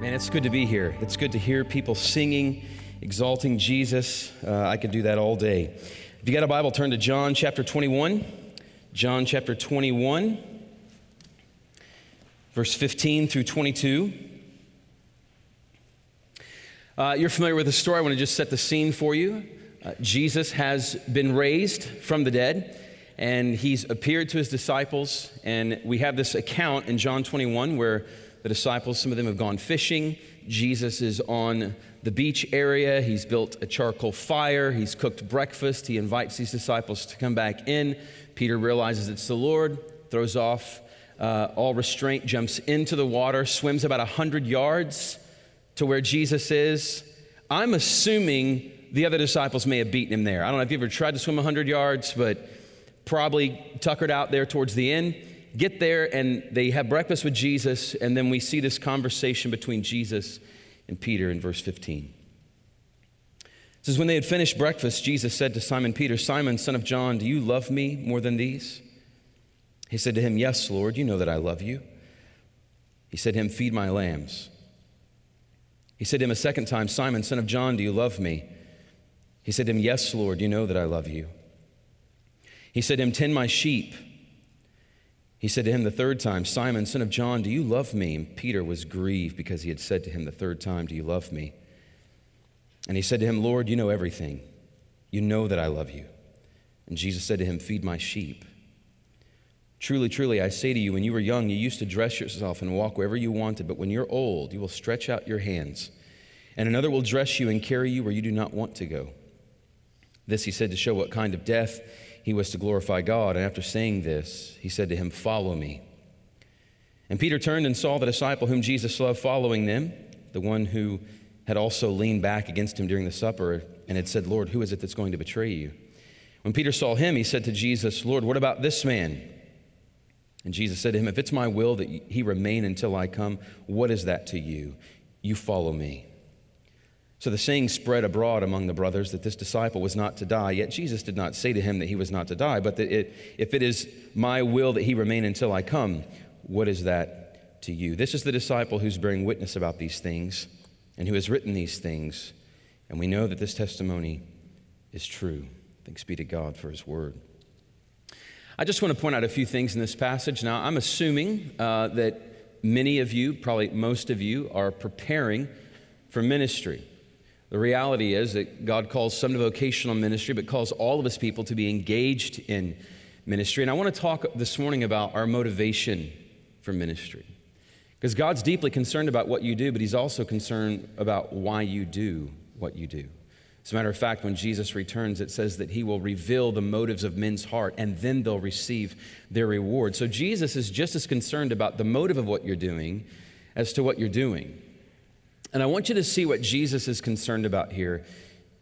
Man, it's good to be here. It's good to hear people singing, exalting Jesus. Uh, I could do that all day. If you got a Bible, turn to John chapter 21. John chapter 21, verse 15 through 22. Uh, you're familiar with the story. I want to just set the scene for you. Uh, Jesus has been raised from the dead, and he's appeared to his disciples. And we have this account in John 21 where the disciples, some of them have gone fishing. Jesus is on the beach area. He's built a charcoal fire. He's cooked breakfast. He invites these disciples to come back in. Peter realizes it's the Lord, throws off uh, all restraint, jumps into the water, swims about 100 yards to where Jesus is. I'm assuming the other disciples may have beaten him there. I don't know if you ever tried to swim 100 yards, but probably tuckered out there towards the end. Get there, and they have breakfast with Jesus, and then we see this conversation between Jesus and Peter in verse 15. It says, When they had finished breakfast, Jesus said to Simon Peter, Simon, son of John, do you love me more than these? He said to him, Yes, Lord, you know that I love you. He said to him, Feed my lambs. He said to him a second time, Simon, son of John, do you love me? He said to him, Yes, Lord, you know that I love you. He said to him, Tend my sheep. He said to him the third time, Simon, son of John, do you love me? And Peter was grieved because he had said to him the third time, Do you love me? And he said to him, Lord, you know everything. You know that I love you. And Jesus said to him, Feed my sheep. Truly, truly, I say to you, when you were young, you used to dress yourself and walk wherever you wanted, but when you're old, you will stretch out your hands, and another will dress you and carry you where you do not want to go. This he said to show what kind of death he was to glorify God. And after saying this, he said to him, Follow me. And Peter turned and saw the disciple whom Jesus loved following them, the one who had also leaned back against him during the supper and had said, Lord, who is it that's going to betray you? When Peter saw him, he said to Jesus, Lord, what about this man? And Jesus said to him, If it's my will that he remain until I come, what is that to you? You follow me. So the saying spread abroad among the brothers that this disciple was not to die. Yet Jesus did not say to him that he was not to die, but that it, if it is my will that he remain until I come, what is that to you? This is the disciple who's bearing witness about these things and who has written these things. And we know that this testimony is true. Thanks be to God for his word. I just want to point out a few things in this passage. Now, I'm assuming uh, that many of you, probably most of you, are preparing for ministry. The reality is that God calls some to vocational ministry, but calls all of us people to be engaged in ministry. And I want to talk this morning about our motivation for ministry. Because God's deeply concerned about what you do, but He's also concerned about why you do what you do. As a matter of fact, when Jesus returns, it says that he will reveal the motives of men's heart and then they'll receive their reward. So Jesus is just as concerned about the motive of what you're doing as to what you're doing. And I want you to see what Jesus is concerned about here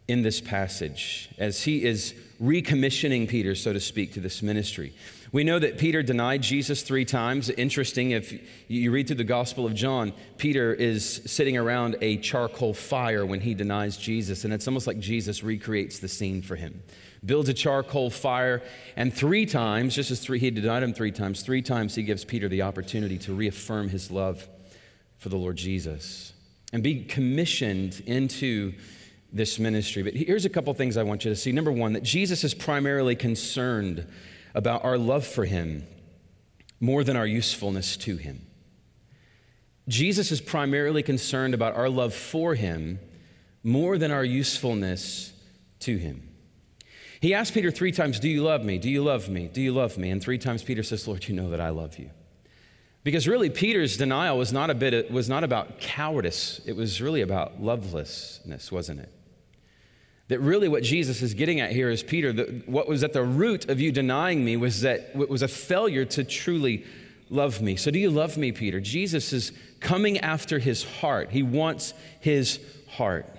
in this passage as he is recommissioning Peter, so to speak, to this ministry. We know that Peter denied Jesus three times. Interesting, if you read through the Gospel of John, Peter is sitting around a charcoal fire when he denies Jesus, and it's almost like Jesus recreates the scene for him. Builds a charcoal fire, and three times, just as three, he denied him three times, three times he gives Peter the opportunity to reaffirm his love for the Lord Jesus and be commissioned into this ministry. But here's a couple things I want you to see. Number one, that Jesus is primarily concerned about our love for him more than our usefulness to him. Jesus is primarily concerned about our love for him more than our usefulness to him. He asked Peter three times, Do you love me? Do you love me? Do you love me? And three times Peter says, Lord, you know that I love you. Because really, Peter's denial was not, a bit, was not about cowardice, it was really about lovelessness, wasn't it? That really what Jesus is getting at here is Peter, the, what was at the root of you denying me was that it was a failure to truly love me? So, do you love me, Peter? Jesus is coming after his heart. He wants his heart.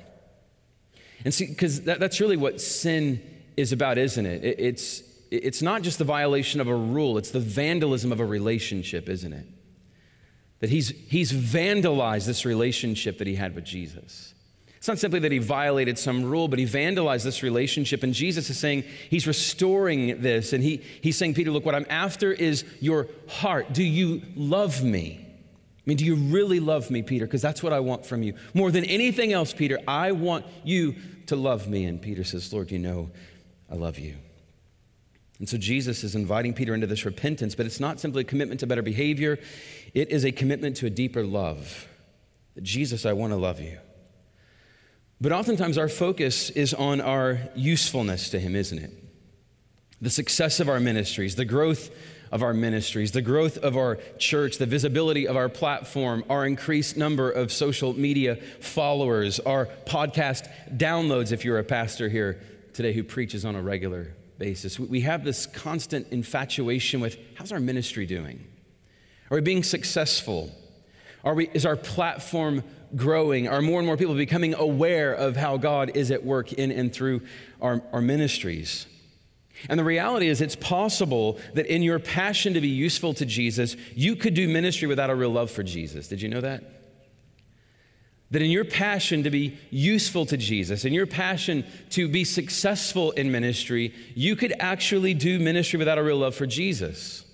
And see, because that, that's really what sin is about, isn't it? it? It's, it's not just the violation of a rule, it's the vandalism of a relationship, isn't it? That he's, he's vandalized this relationship that he had with Jesus. It's not simply that he violated some rule, but he vandalized this relationship. And Jesus is saying he's restoring this. And he, he's saying, Peter, look, what I'm after is your heart. Do you love me? I mean, do you really love me, Peter? Because that's what I want from you. More than anything else, Peter, I want you to love me. And Peter says, Lord, you know I love you. And so Jesus is inviting Peter into this repentance, but it's not simply a commitment to better behavior, it is a commitment to a deeper love. Jesus, I want to love you. But oftentimes our focus is on our usefulness to Him, isn't it? The success of our ministries, the growth of our ministries, the growth of our church, the visibility of our platform, our increased number of social media followers, our podcast downloads, if you're a pastor here today who preaches on a regular basis. We have this constant infatuation with how's our ministry doing? Are we being successful? Are we, is our platform growing? Are more and more people becoming aware of how God is at work in and through our, our ministries? And the reality is, it's possible that in your passion to be useful to Jesus, you could do ministry without a real love for Jesus. Did you know that? That in your passion to be useful to Jesus, in your passion to be successful in ministry, you could actually do ministry without a real love for Jesus.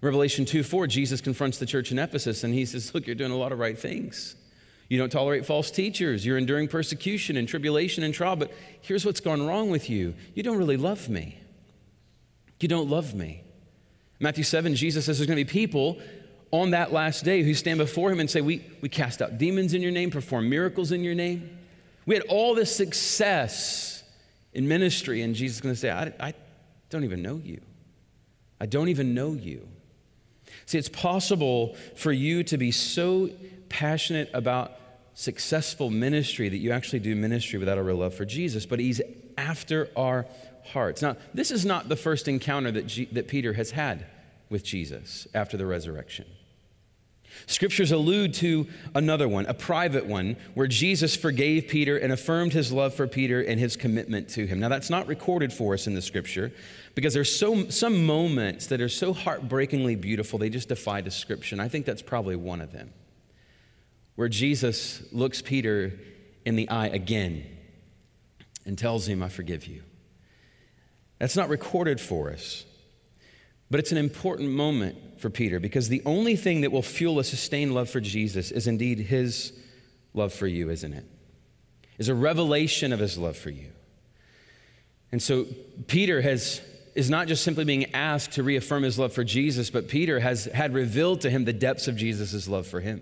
Revelation 2 4, Jesus confronts the church in Ephesus and he says, Look, you're doing a lot of right things. You don't tolerate false teachers. You're enduring persecution and tribulation and trial. But here's what's gone wrong with you you don't really love me. You don't love me. Matthew 7, Jesus says there's going to be people on that last day who stand before him and say, we, we cast out demons in your name, perform miracles in your name. We had all this success in ministry. And Jesus is going to say, I, I don't even know you. I don't even know you. See, it's possible for you to be so passionate about successful ministry that you actually do ministry without a real love for Jesus, but He's after our hearts. Now, this is not the first encounter that, G- that Peter has had with Jesus after the resurrection. Scriptures allude to another one, a private one, where Jesus forgave Peter and affirmed his love for Peter and his commitment to him. Now, that's not recorded for us in the scripture because there's so, some moments that are so heartbreakingly beautiful, they just defy description. I think that's probably one of them where Jesus looks Peter in the eye again and tells him, I forgive you. That's not recorded for us, but it's an important moment for Peter because the only thing that will fuel a sustained love for Jesus is indeed his love for you, isn't it? Is a revelation of his love for you. And so Peter has is not just simply being asked to reaffirm his love for Jesus, but Peter has had revealed to him the depths of Jesus' love for him.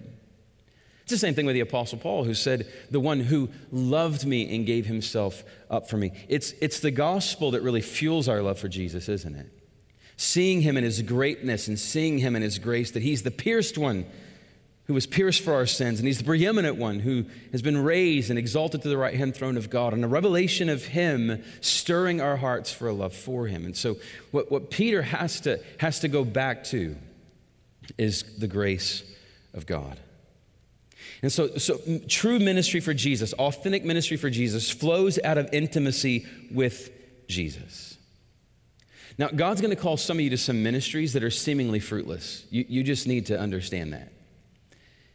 It's the same thing with the Apostle Paul, who said, The one who loved me and gave himself up for me. It's, it's the gospel that really fuels our love for Jesus, isn't it? Seeing him in his greatness and seeing him in his grace, that he's the pierced one who was pierced for our sins, and he's the preeminent one who has been raised and exalted to the right hand throne of God, and a revelation of him stirring our hearts for a love for him. And so, what, what Peter has to, has to go back to is the grace of God. And so, so true ministry for Jesus, authentic ministry for Jesus, flows out of intimacy with Jesus. Now, God's going to call some of you to some ministries that are seemingly fruitless. You, you just need to understand that.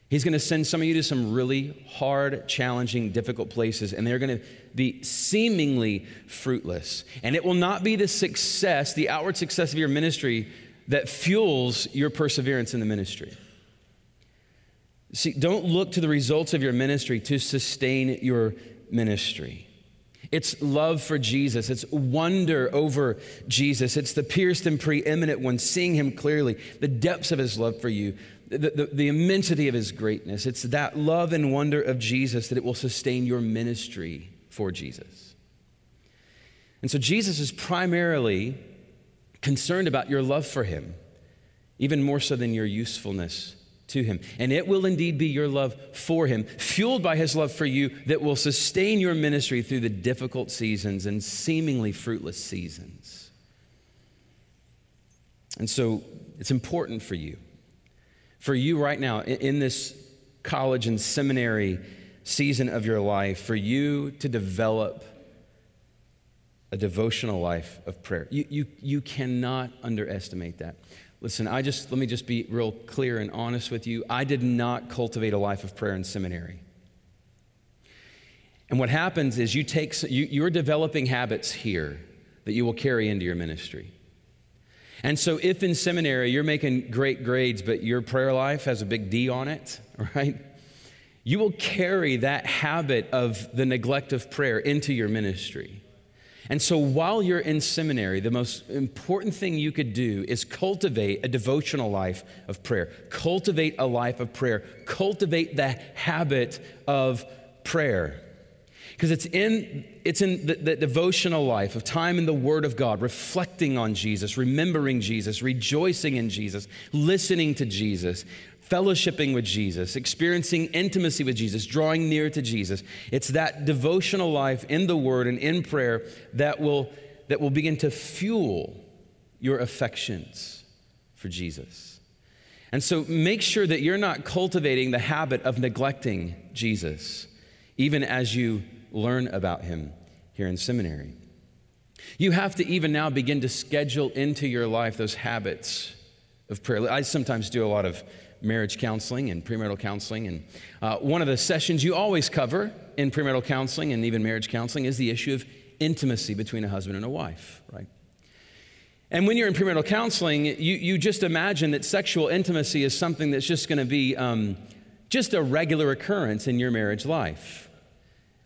He's going to send some of you to some really hard, challenging, difficult places, and they're going to be seemingly fruitless. And it will not be the success, the outward success of your ministry, that fuels your perseverance in the ministry. See, don't look to the results of your ministry to sustain your ministry. It's love for Jesus. It's wonder over Jesus. It's the pierced and preeminent one, seeing him clearly, the depths of his love for you, the, the, the, immensity of his greatness. It's that love and wonder of Jesus that it will sustain your ministry for Jesus. And so Jesus is primarily concerned about your love for him, even more so than your usefulness to him. And it will indeed be your love for him, fueled by his love for you, that will sustain your ministry through the difficult seasons and seemingly fruitless seasons. And so it's important for you for you right now in this college and seminary season of your life, for you to develop a devotional life of prayer. You, you, you cannot underestimate that. Listen, I just, let me just be real clear and honest with you. I did not cultivate a life of prayer in seminary. And what happens is you take, you, you're developing habits here that you will carry into your ministry. And so, if in seminary you're making great grades, but your prayer life has a big D on it, right? You will carry that habit of the neglect of prayer into your ministry. And so, while you're in seminary, the most important thing you could do is cultivate a devotional life of prayer. Cultivate a life of prayer. Cultivate the habit of prayer. Because it's in, it's in the, the, devotional life of time in the Word of God, reflecting on Jesus, remembering Jesus, rejoicing in Jesus, listening to Jesus, fellowshipping with Jesus, experiencing intimacy with Jesus, drawing near to Jesus. It's that devotional life in the Word and in prayer that will, that will begin to fuel your affections for Jesus. And so make sure that you're not cultivating the habit of neglecting Jesus, even as you learn about him here in seminary. You have to even now begin to schedule into your life those habits of prayer. I sometimes do a lot of marriage counseling and premarital counseling. And uh, one of the sessions you always cover in premarital counseling and even marriage counseling is the issue of intimacy between a husband and a wife, right? And when you're in premarital counseling, you, you just imagine that sexual intimacy is something that's just going to be um, just a regular occurrence in your marriage life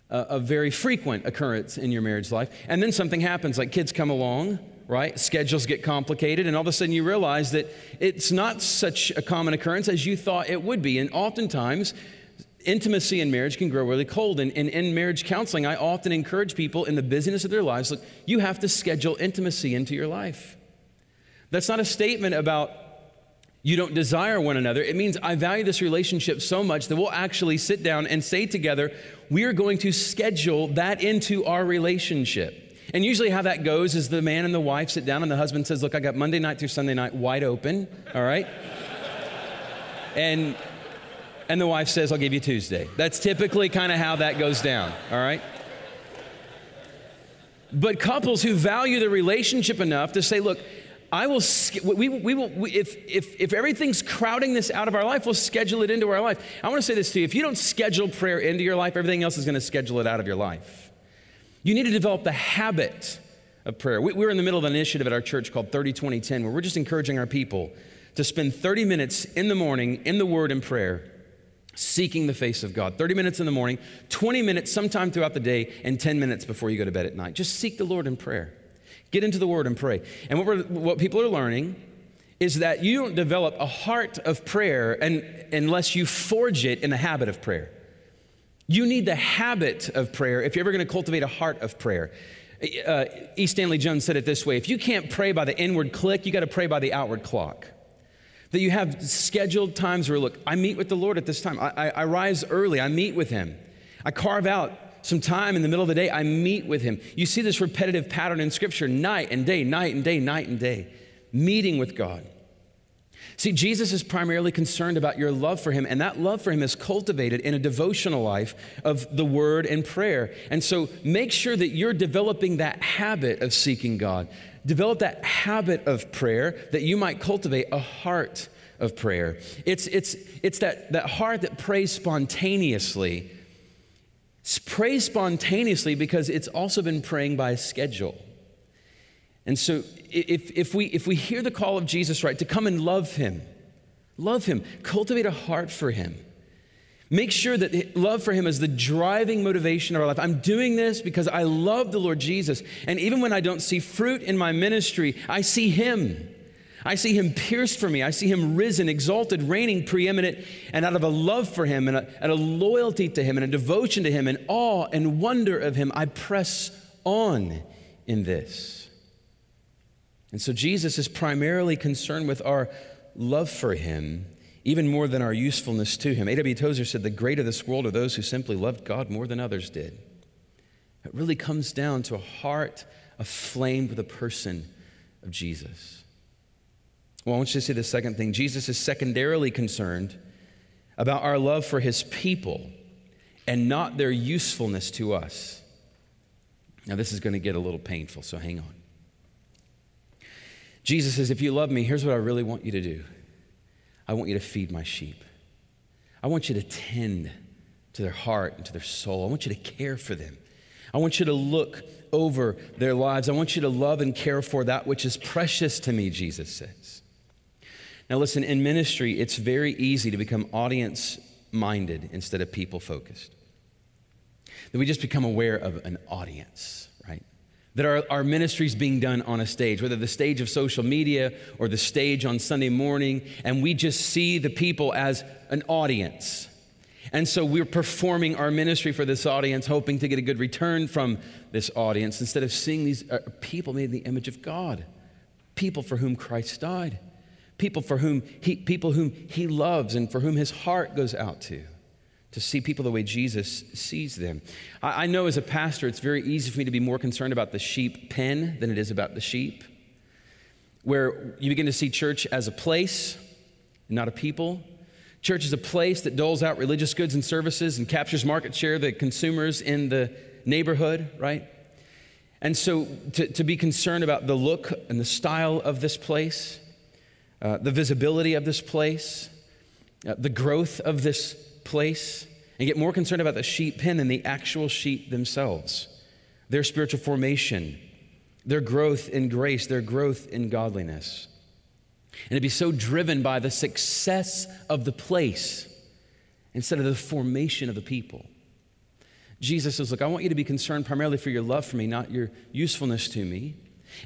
a, a very frequent occurrence in your marriage life. And then something happens, like kids come along, right? Schedules get complicated, and all of a sudden you realize that it's not such a common occurrence as you thought it would be. And oftentimes, intimacy in marriage can grow really cold. And, and, in marriage counseling, I often encourage people in the busyness of their lives look, you have to schedule intimacy into your life. That's not a statement about you don't desire one another. It means I value this relationship so much that we'll actually sit down and say together, we are going to schedule that into our relationship. And usually, how that goes is the man and the wife sit down, and the husband says, Look, I got Monday night through Sunday night wide open, all right? and, and the wife says, I'll give you Tuesday. That's typically kind of how that goes down, all right? But couples who value the relationship enough to say, Look, I will, we, we will, we, if, if, if everything's crowding this out of our life, we'll schedule it into our life. I want to say this to you. If you don't schedule prayer into your life, everything else is going to schedule it out of your life. You need to develop the habit of prayer. We, we're in the middle of an initiative at our church called 30 20 10, where we're just encouraging our people to spend 30 minutes in the morning in the Word and prayer, seeking the face of God. 30 minutes in the morning, 20 minutes sometime throughout the day, and 10 minutes before you go to bed at night. Just seek the Lord in prayer. Get into the Word and pray. And what, what people are learning is that you don't develop a heart of prayer and, unless you forge it in the habit of prayer. You need the habit of prayer if you're ever going to cultivate a heart of prayer. Uh, E. Stanley Jones said it this way if you can't pray by the inward click, you got to pray by the outward clock. That you have scheduled times where, look, I meet with the Lord at this time. I, I, I rise early, I meet with Him. I carve out some time in the middle of the day, I meet with him. You see this repetitive pattern in Scripture night and day, night and day, night and day, meeting with God. See, Jesus is primarily concerned about your love for him, and that love for him is cultivated in a devotional life of the word and prayer. And so make sure that you're developing that habit of seeking God. Develop that habit of prayer that you might cultivate a heart of prayer. It's, it's, it's that, that heart that prays spontaneously Pray spontaneously because it's also been praying by schedule. And so if, if, we, if we hear the call of Jesus right, to come and love him, love him, cultivate a heart for him. Make sure that love for him is the driving motivation of our life. I'm doing this because I love the Lord Jesus. And even when I don't see fruit in my ministry, I see him. I see him pierced for me. I see him risen, exalted, reigning, preeminent, and out of a love for him and a, and a loyalty to him and a devotion to him and awe and wonder of him, I press on in this. And so Jesus is primarily concerned with our love for him, even more than our usefulness to him. A.W. Tozer said, The great of this world are those who simply loved God more than others did. It really comes down to a heart aflame with the person of Jesus. Well, I want you to see the second thing. Jesus is secondarily concerned about our love for his people and not their usefulness to us. Now, this is going to get a little painful, so hang on. Jesus says, If you love me, here's what I really want you to do I want you to feed my sheep. I want you to tend to their heart and to their soul. I want you to care for them. I want you to look over their lives. I want you to love and care for that which is precious to me, Jesus says. Now, listen, in ministry, it's very easy to become audience minded instead of people focused. That we just become aware of an audience? That our, our ministry is being done on a stage, whether the stage of social media or the stage on Sunday morning, and we just see the people as an audience. And so we're performing our ministry for this audience, hoping to get a good return from this audience instead of seeing these uh, people made in the image of God, people for whom Christ died. People for whom he, people whom he loves and for whom his heart goes out to to see people the way jesus sees them. I, I know as a pastor it's very easy for me to be more concerned about the sheep pen than it is about the sheep where you begin to see church as a place not a people. Church is a place that doles out religious goods and services and captures market share the consumers in the neighborhood right? And so to, to be concerned about the look and the style of this place uh, the visibility of this place, uh, the growth of this place, and get more concerned about the sheep pen than the actual sheep themselves, their spiritual formation, their growth in grace, their growth in godliness. And to be so driven by the success of the place instead of the formation of the people. Jesus says, Look, I want you to be concerned primarily for your love for me, not your usefulness to me.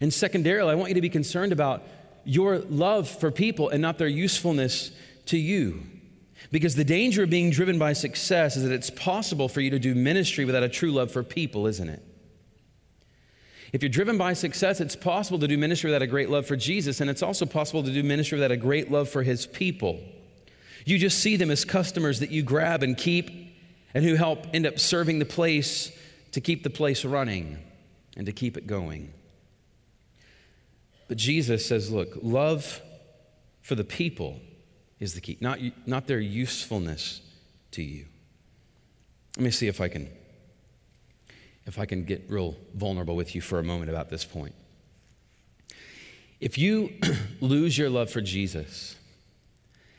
And secondarily, I want you to be concerned about your love for people and not their usefulness to you. Because the danger of being driven by success is that it's possible for you to do ministry without a true love for people, isn't it? If you're driven by success, it's possible to do ministry without a great love for Jesus, and it's also possible to do ministry without a great love for his people. You just see them as customers that you grab and keep, and who help end up serving the place to keep the place running and to keep it going. But Jesus says, look, love for the people is the key, not, not their usefulness to you. Let me see if I can if I can get real vulnerable with you for a moment about this point. If you lose your love for Jesus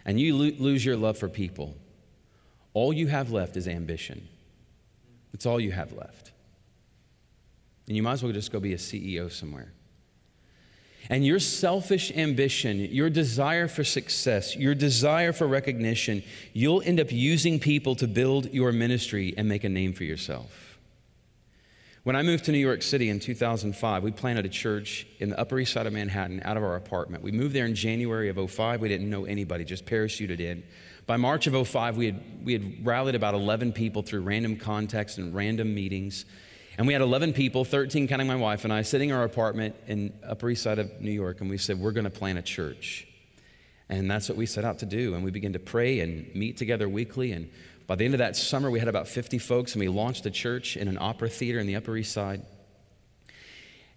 and you lo- lose your love for people, all you have left is ambition. It's all you have left. And you might as well just go be a CEO somewhere. And your selfish ambition, your desire for success, your desire for recognition, you'll end up using people to build your ministry and make a name for yourself. When I moved to New York City in 2005, we planted a church in the Upper East Side of Manhattan out of our apartment. We moved there in January of 05. We didn't know anybody, just parachuted in. By March of 05, we had, we had rallied about 11 people through random contacts and random meetings. And we had 11 people, 13 counting my wife and I, sitting in our apartment in Upper East Side of New York, and we said, We're going to plant a church. And that's what we set out to do. And we began to pray and meet together weekly. And by the end of that summer, we had about 50 folks, and we launched a church in an opera theater in the Upper East Side.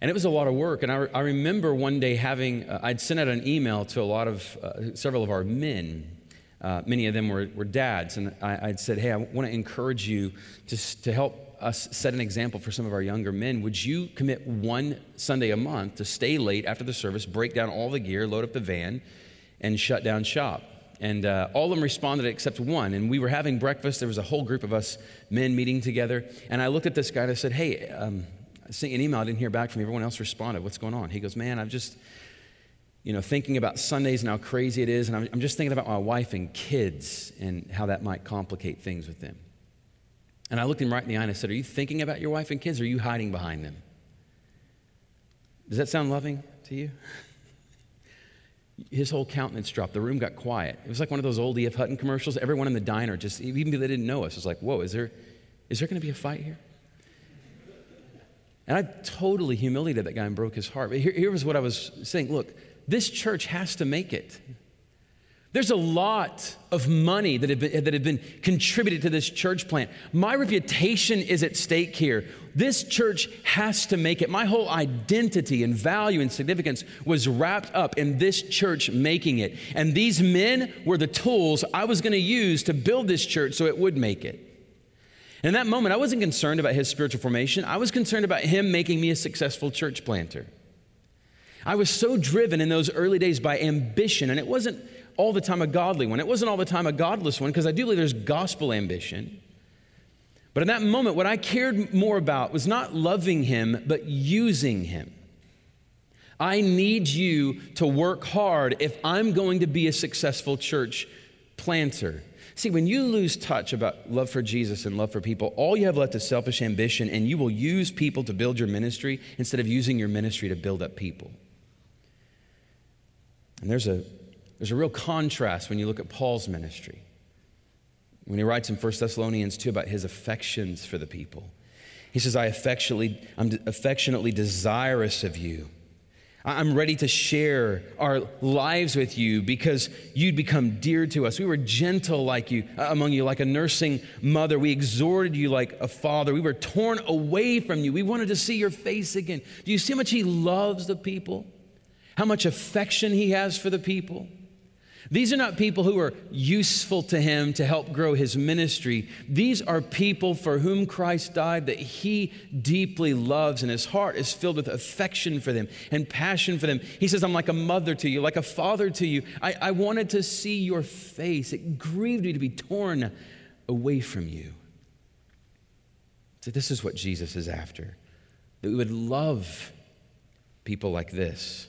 And it was a lot of work. And I, I remember one day having, uh, I'd sent out an email to a lot of, uh, several of our men. Uh, many of them were, were dads. And I, would said, Hey, I want to encourage you to, to help us set an example for some of our younger men, would you commit one Sunday a month to stay late after the service, break down all the gear, load up the van, and shut down shop? And uh, all of them responded except one. And we were having breakfast. There was a whole group of us men meeting together. And I looked at this guy and I said, Hey, um, I sent you an email. I didn't hear back from you. Everyone else responded. What's going on? He goes, Man, I'm just, you know, thinking about Sundays and how crazy it is. And I'm, I'm just thinking about my wife and kids and how that might complicate things with them. And I looked him right in the eye and I said, Are you thinking about your wife and kids or are you hiding behind them? Does that sound loving to you? His whole countenance dropped. The room got quiet. It was like one of those old E.F. Hutton commercials. Everyone in the diner, just even if they didn't know us, was like, Whoa, is there, is there going to be a fight here? And I totally humiliated that guy and broke his heart. But here, here was what I was saying Look, this church has to make it. There's a lot of money that have, been, that have been contributed to this church plant. My reputation is at stake here. This church has to make it. My whole identity and value and significance was wrapped up in this church making it. And these men were the tools I was going to use to build this church so it would make it. And in that moment, I wasn't concerned about his spiritual formation, I was concerned about him making me a successful church planter. I was so driven in those early days by ambition, and it wasn't all the time a godly one. It wasn't all the time a godless one, because I do believe there's gospel ambition. But in that moment, what I cared more about was not loving him, but using him. I need you to work hard if I'm going to be a successful church planter. See, when you lose touch about love for Jesus and love for people, all you have left is selfish ambition, and you will use people to build your ministry instead of using your ministry to build up people. And there's a there's a real contrast when you look at Paul's ministry. When he writes in 1 Thessalonians 2 about his affections for the people. He says, I affectionately, I'm affectionately desirous of you. I'm ready to share our lives with you because you'd become dear to us. We were gentle like you, uh, among you, like a nursing mother. We exhorted you like a father. We were torn away from you. We wanted to see your face again. Do you see how much he loves the people? How much affection he has for the people? These are not people who are useful to him to help grow his ministry. These are people for whom Christ died that he deeply loves, and his heart is filled with affection for them and passion for them. He says, I'm like a mother to you, like a father to you. I, I wanted to see your face. It grieved me to be torn away from you. So, this is what Jesus is after that we would love people like this.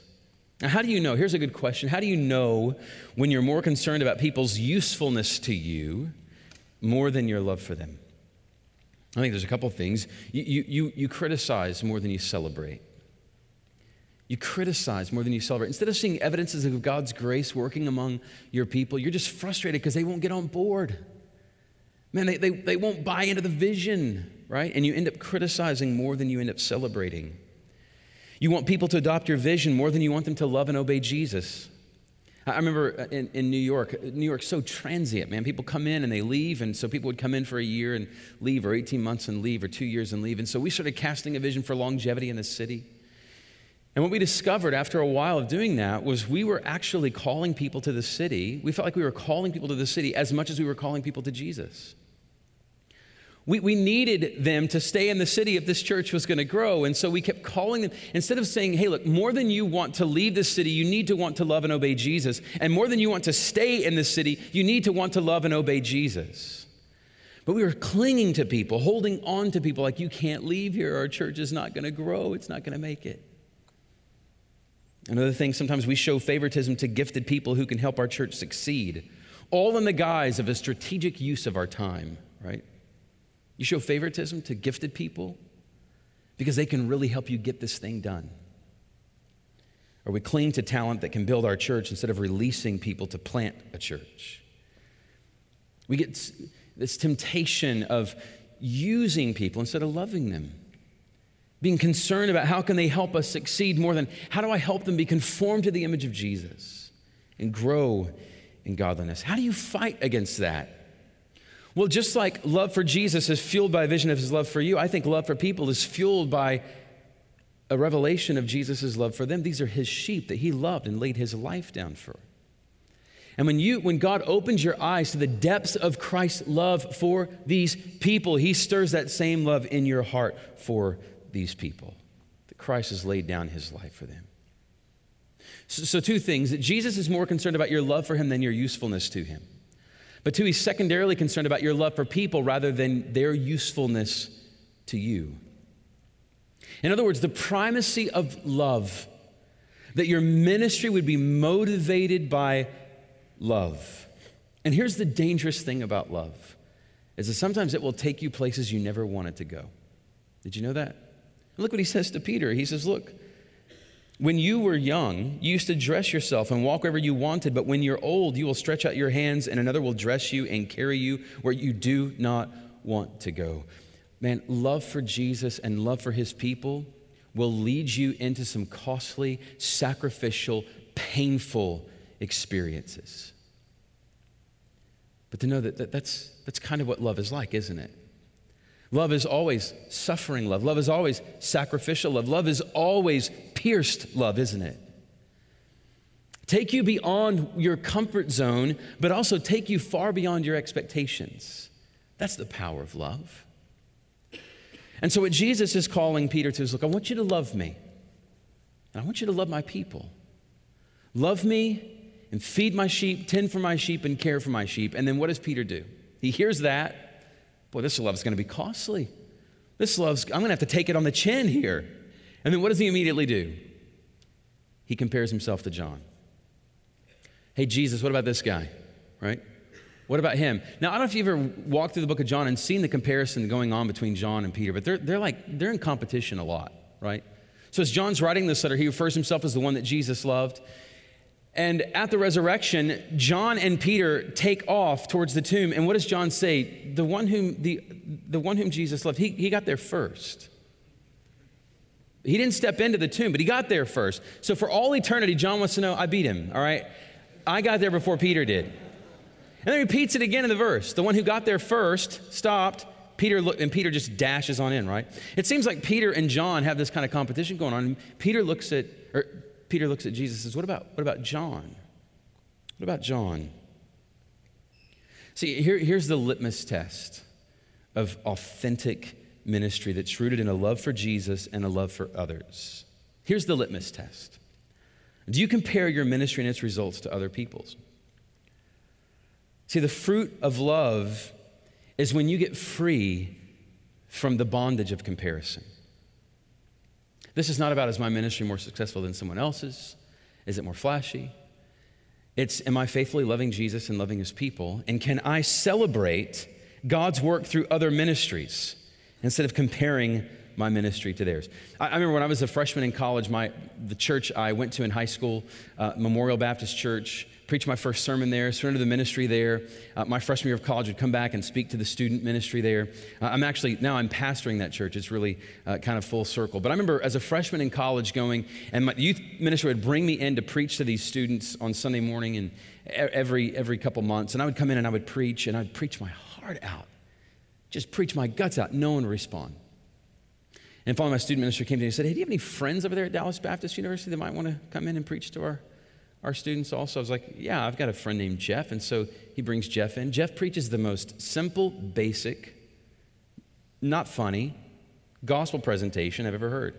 Now, how do you know? Here's a good question. How do you know when you're more concerned about people's usefulness to you more than your love for them? I think there's a couple things. You, you, you, criticize more than you celebrate. You criticize more than you celebrate. Instead of seeing evidences of God's grace working among your people, you're just frustrated because they won't get on board. Man, they, they, they won't buy into the vision, right? And you end up criticizing more than you end up celebrating. You want people to adopt your vision more than you want them to love and obey Jesus. I remember in, in New York, New York's so transient, man. People come in and they leave, and so people would come in for a year and leave, or 18 months and leave, or two years and leave. And so we started casting a vision for longevity in the city. And what we discovered after a while of doing that was we were actually calling people to the city. We felt like we were calling people to the city as much as we were calling people to Jesus. We, we needed them to stay in the city if this church was going to grow. And so we kept calling them. Instead of saying, hey, look, more than you want to leave the city, you need to want to love and obey Jesus. And more than you want to stay in the city, you need to want to love and obey Jesus. But we were clinging to people, holding on to people like, you can't leave here. Our church is not going to grow, it's not going to make it. Another thing, sometimes we show favoritism to gifted people who can help our church succeed, all in the guise of a strategic use of our time, right? You show favoritism to gifted people because they can really help you get this thing done. Or we cling to talent that can build our church instead of releasing people to plant a church. We get this temptation of using people instead of loving them. Being concerned about how can they help us succeed more than how do I help them be conformed to the image of Jesus and grow in godliness. How do you fight against that? Well, just like love for Jesus is fueled by a vision of his love for you, I think love for people is fueled by a revelation of Jesus' love for them. These are his sheep that he loved and laid his life down for. And when you when God opens your eyes to the depths of Christ's love for these people, he stirs that same love in your heart for these people. That Christ has laid down his life for them. So, so two things that Jesus is more concerned about your love for him than your usefulness to him. But two, he's secondarily concerned about your love for people rather than their usefulness to you. In other words, the primacy of love, that your ministry would be motivated by love. And here's the dangerous thing about love is that sometimes it will take you places you never wanted to go. Did you know that? Look what he says to Peter. He says, Look, when you were young, you used to dress yourself and walk wherever you wanted, but when you're old, you will stretch out your hands and another will dress you and carry you where you do not want to go. Man, love for Jesus and love for his people will lead you into some costly, sacrificial, painful experiences. but to know that, that that's, that's kind of what love is like, isn't it? Love is always suffering love. Love is always sacrificial love. Love is always pierced love, isn't it? Take you beyond your comfort zone, but also take you far beyond your expectations. That's the power of love. And so, what Jesus is calling Peter to is look, I want you to love me, and I want you to love my people. Love me and feed my sheep, tend for my sheep, and care for my sheep. And then what does Peter do? He hears that. Boy, this love is going to be costly. This love's, I'm going to have to take it on the chin here. And then what does he immediately do? He compares himself to John. Hey, Jesus, what about this guy? Right? What about him? Now, I don't know if you've ever walked through the book of John and seen the comparison going on between John and Peter, but they're, they're like, they're in competition a lot, right? So as John's writing this letter, he refers himself as the one that Jesus loved. And at the resurrection, John and Peter take off towards the tomb. And what does John say? The one whom, the, the one whom Jesus loved, he, he got there first. He didn't step into the tomb, but he got there first. So for all eternity, John wants to know, I beat him, all right? I got there before Peter did. And then he repeats it again in the verse. The one who got there first stopped. Peter look, and Peter just dashes on in, right? It seems like Peter and John have this kind of competition going on. Peter looks at, or Peter looks at Jesus and says, What about, what about John? What about John? See, here, here's the litmus test of authentic ministry that's rooted in a love for Jesus and a love for others. Here's the litmus test Do you compare your ministry and its results to other people's? See, the fruit of love is when you get free from the bondage of comparison. This is not about is my ministry more successful than someone else's? Is it more flashy? It's am I faithfully loving Jesus and loving his people? And can I celebrate God's work through other ministries instead of comparing my ministry to theirs. I, I, remember when I was a freshman in college, my, the church I went to in high school, uh, Memorial Baptist Church, preached my first sermon there, surrendered the ministry there. Uh, my freshman year of college would come back and speak to the student ministry there. Uh, I'm actually, now I'm pastoring that church. It's really uh, kind of full circle. But I remember as a freshman in college going, and my youth minister would bring me in to preach to these students on Sunday morning and every, every couple months. And I would come in and I would preach, and I'd preach my heart out. Just preach my guts out. No one would respond. And finally, my student minister came to me and said, Hey, do you have any friends over there at Dallas Baptist University that might want to come in and preach to our, our students also? I was like, Yeah, I've got a friend named Jeff. And so he brings Jeff in. Jeff preaches the most simple, basic, not funny gospel presentation I've ever heard.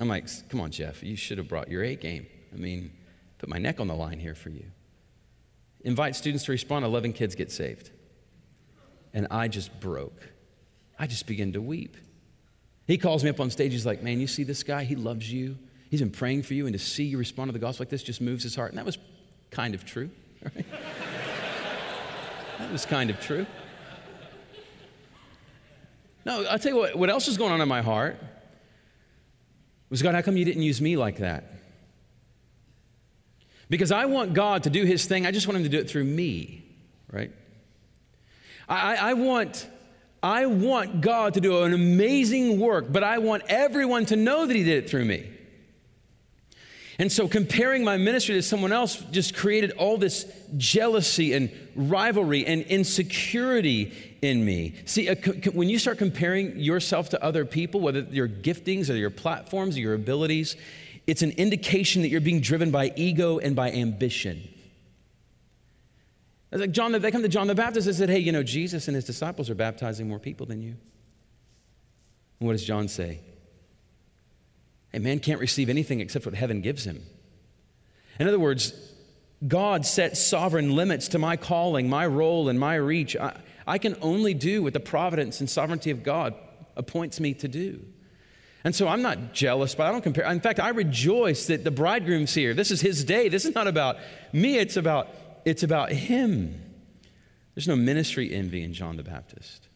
I'm like, Come on, Jeff, you should have brought your A game. I mean, put my neck on the line here for you. Invite students to respond, 11 kids get saved. And I just broke. I just began to weep. He calls me up on stage. He's like, Man, you see this guy? He loves you. He's been praying for you. And to see you respond to the gospel like this just moves his heart. And that was kind of true. Right? that was kind of true. No, I'll tell you what, what else was going on in my heart was God, how come you didn't use me like that? Because I want God to do his thing, I just want him to do it through me, right? I, I want I want God to do an amazing work, but I want everyone to know that He did it through me. And so comparing my ministry to someone else just created all this jealousy and rivalry and insecurity in me. See, when you start comparing yourself to other people, whether your giftings or your platforms or your abilities, it's an indication that you're being driven by ego and by ambition. It's like John, they come to John the Baptist and said, Hey, you know, Jesus and his disciples are baptizing more people than you. And what does John say? A man can't receive anything except what heaven gives him. In other words, God sets sovereign limits to my calling, my role, and my reach. I, I can only do what the providence and sovereignty of God appoints me to do. And so I'm not jealous, but I don't compare. In fact, I rejoice that the bridegroom's here. This is his day. This is not about me, it's about it's about him. There's no ministry envy in John the Baptist.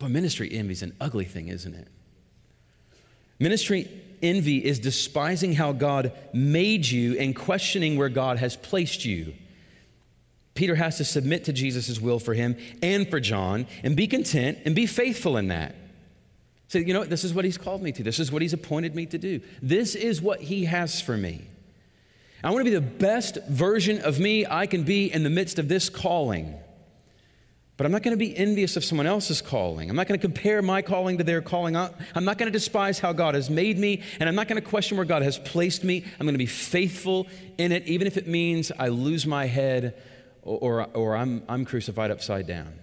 But ministry envy is an ugly thing, isn't it? Ministry envy is despising how God made you and questioning where God has placed you. Peter has to submit to Jesus' will for him and for John and be content and be faithful in that. Say, you know, this is what he's called me to. This is what he's appointed me to do. This is what he has for me. I want to be the best version of me I can be in the midst of this calling. But I'm not going to be envious of someone else's calling. I'm not going to compare my calling to their calling. I'm not going to despise how God has made me, and I'm not going to question where God has placed me. I'm going to be faithful in it, even if it means I lose my head or, or, I'm, I'm crucified upside down.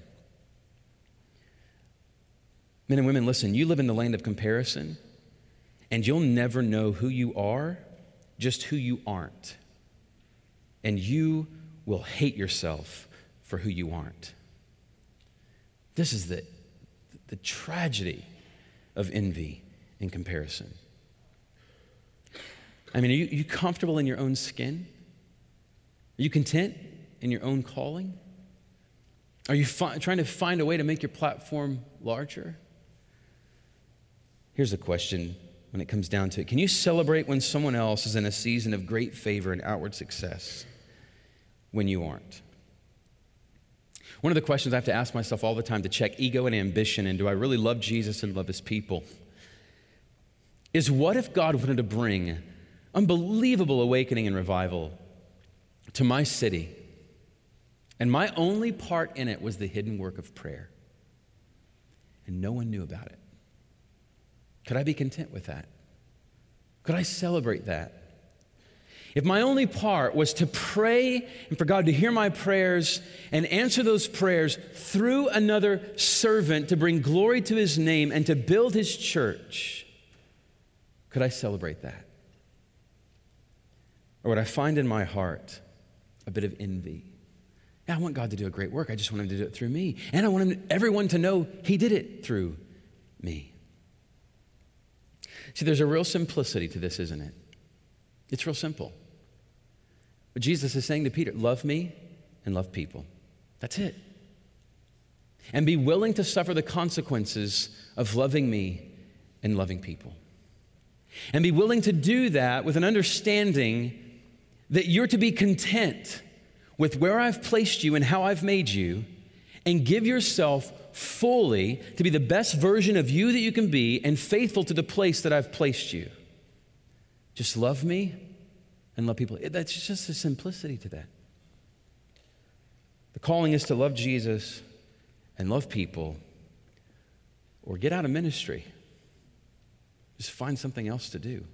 Men and women, listen, you live in the land of comparison, and you'll never know who you are, just who you aren't. And you will hate yourself for who you aren't. This is the, the tragedy of envy in comparison. I mean, are you, are you comfortable in your own skin? Are you content in your own calling? Are you fi- trying to find a way to make your platform larger? Here's a question when it comes down to it Can you celebrate when someone else is in a season of great favor and outward success when you aren't? One of the questions I have to ask myself all the time to check ego and ambition and do I really love Jesus and love his people is what if God wanted to bring unbelievable awakening and revival to my city and my only part in it was the hidden work of prayer and no one knew about it? Could I be content with that? Could I celebrate that? If my only part was to pray and for God to hear my prayers and answer those prayers through another servant to bring glory to his name and to build his church, could I celebrate that? Or would I find in my heart a bit of envy? Yeah, I want God to do a great work. I just want him to do it through me. And I want him, everyone to know he did it through me. See, there's a real simplicity to this, isn't it? It's real simple. But Jesus is saying to Peter, Love me and love people. That's it. And be willing to suffer the consequences of loving me and loving people. And be willing to do that with an understanding that you're to be content with where I've placed you and how I've made you, and give yourself fully to be the best version of you that you can be and faithful to the place that I've placed you. Just love me and love people. That's just the simplicity to that. The calling is to love Jesus and love people or get out of ministry. Just find something else to do.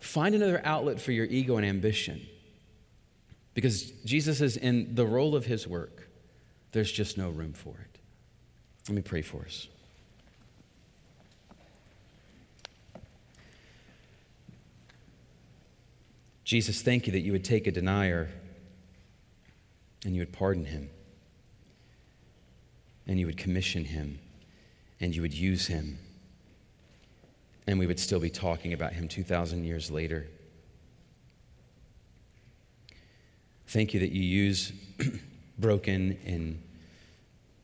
Find another outlet for your ego and ambition. Because Jesus is in the role of his work, there's just no room for it. Let me pray for us. Jesus, thank you that you would take a denier and you would pardon him, and you would commission him, and you would use him, and we would still be talking about him 2,000 years later. Thank you that you use broken and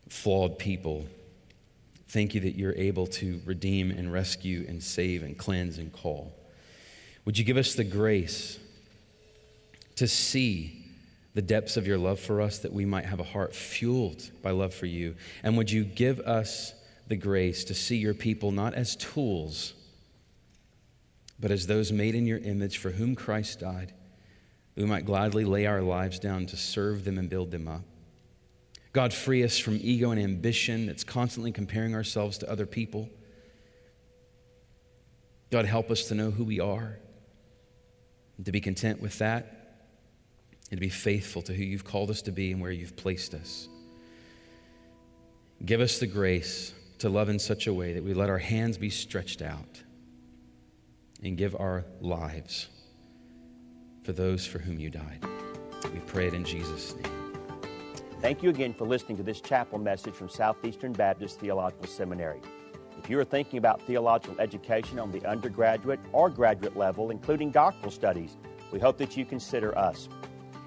flawed people. Thank you that you're able to redeem and rescue and save and cleanse and call. Would you give us the grace? To see the depths of your love for us that we might have a heart fueled by love for you. And would you give us the grace to see your people not as tools, but as those made in your image for whom Christ died, we might gladly lay our lives down to serve them and build them up. God, free us from ego and ambition that's constantly comparing ourselves to other people. God, help us to know who we are and to be content with that and to be faithful to who you've called us to be and where you've placed us. Give us the grace to love in such a way that we let our hands be stretched out and give our lives for those for whom you died. We pray it in Jesus' name. Thank you again for listening to this chapel message from Southeastern Baptist Theological Seminary. If you are thinking about theological education on the undergraduate or graduate level, including doctoral studies, we hope that you consider us.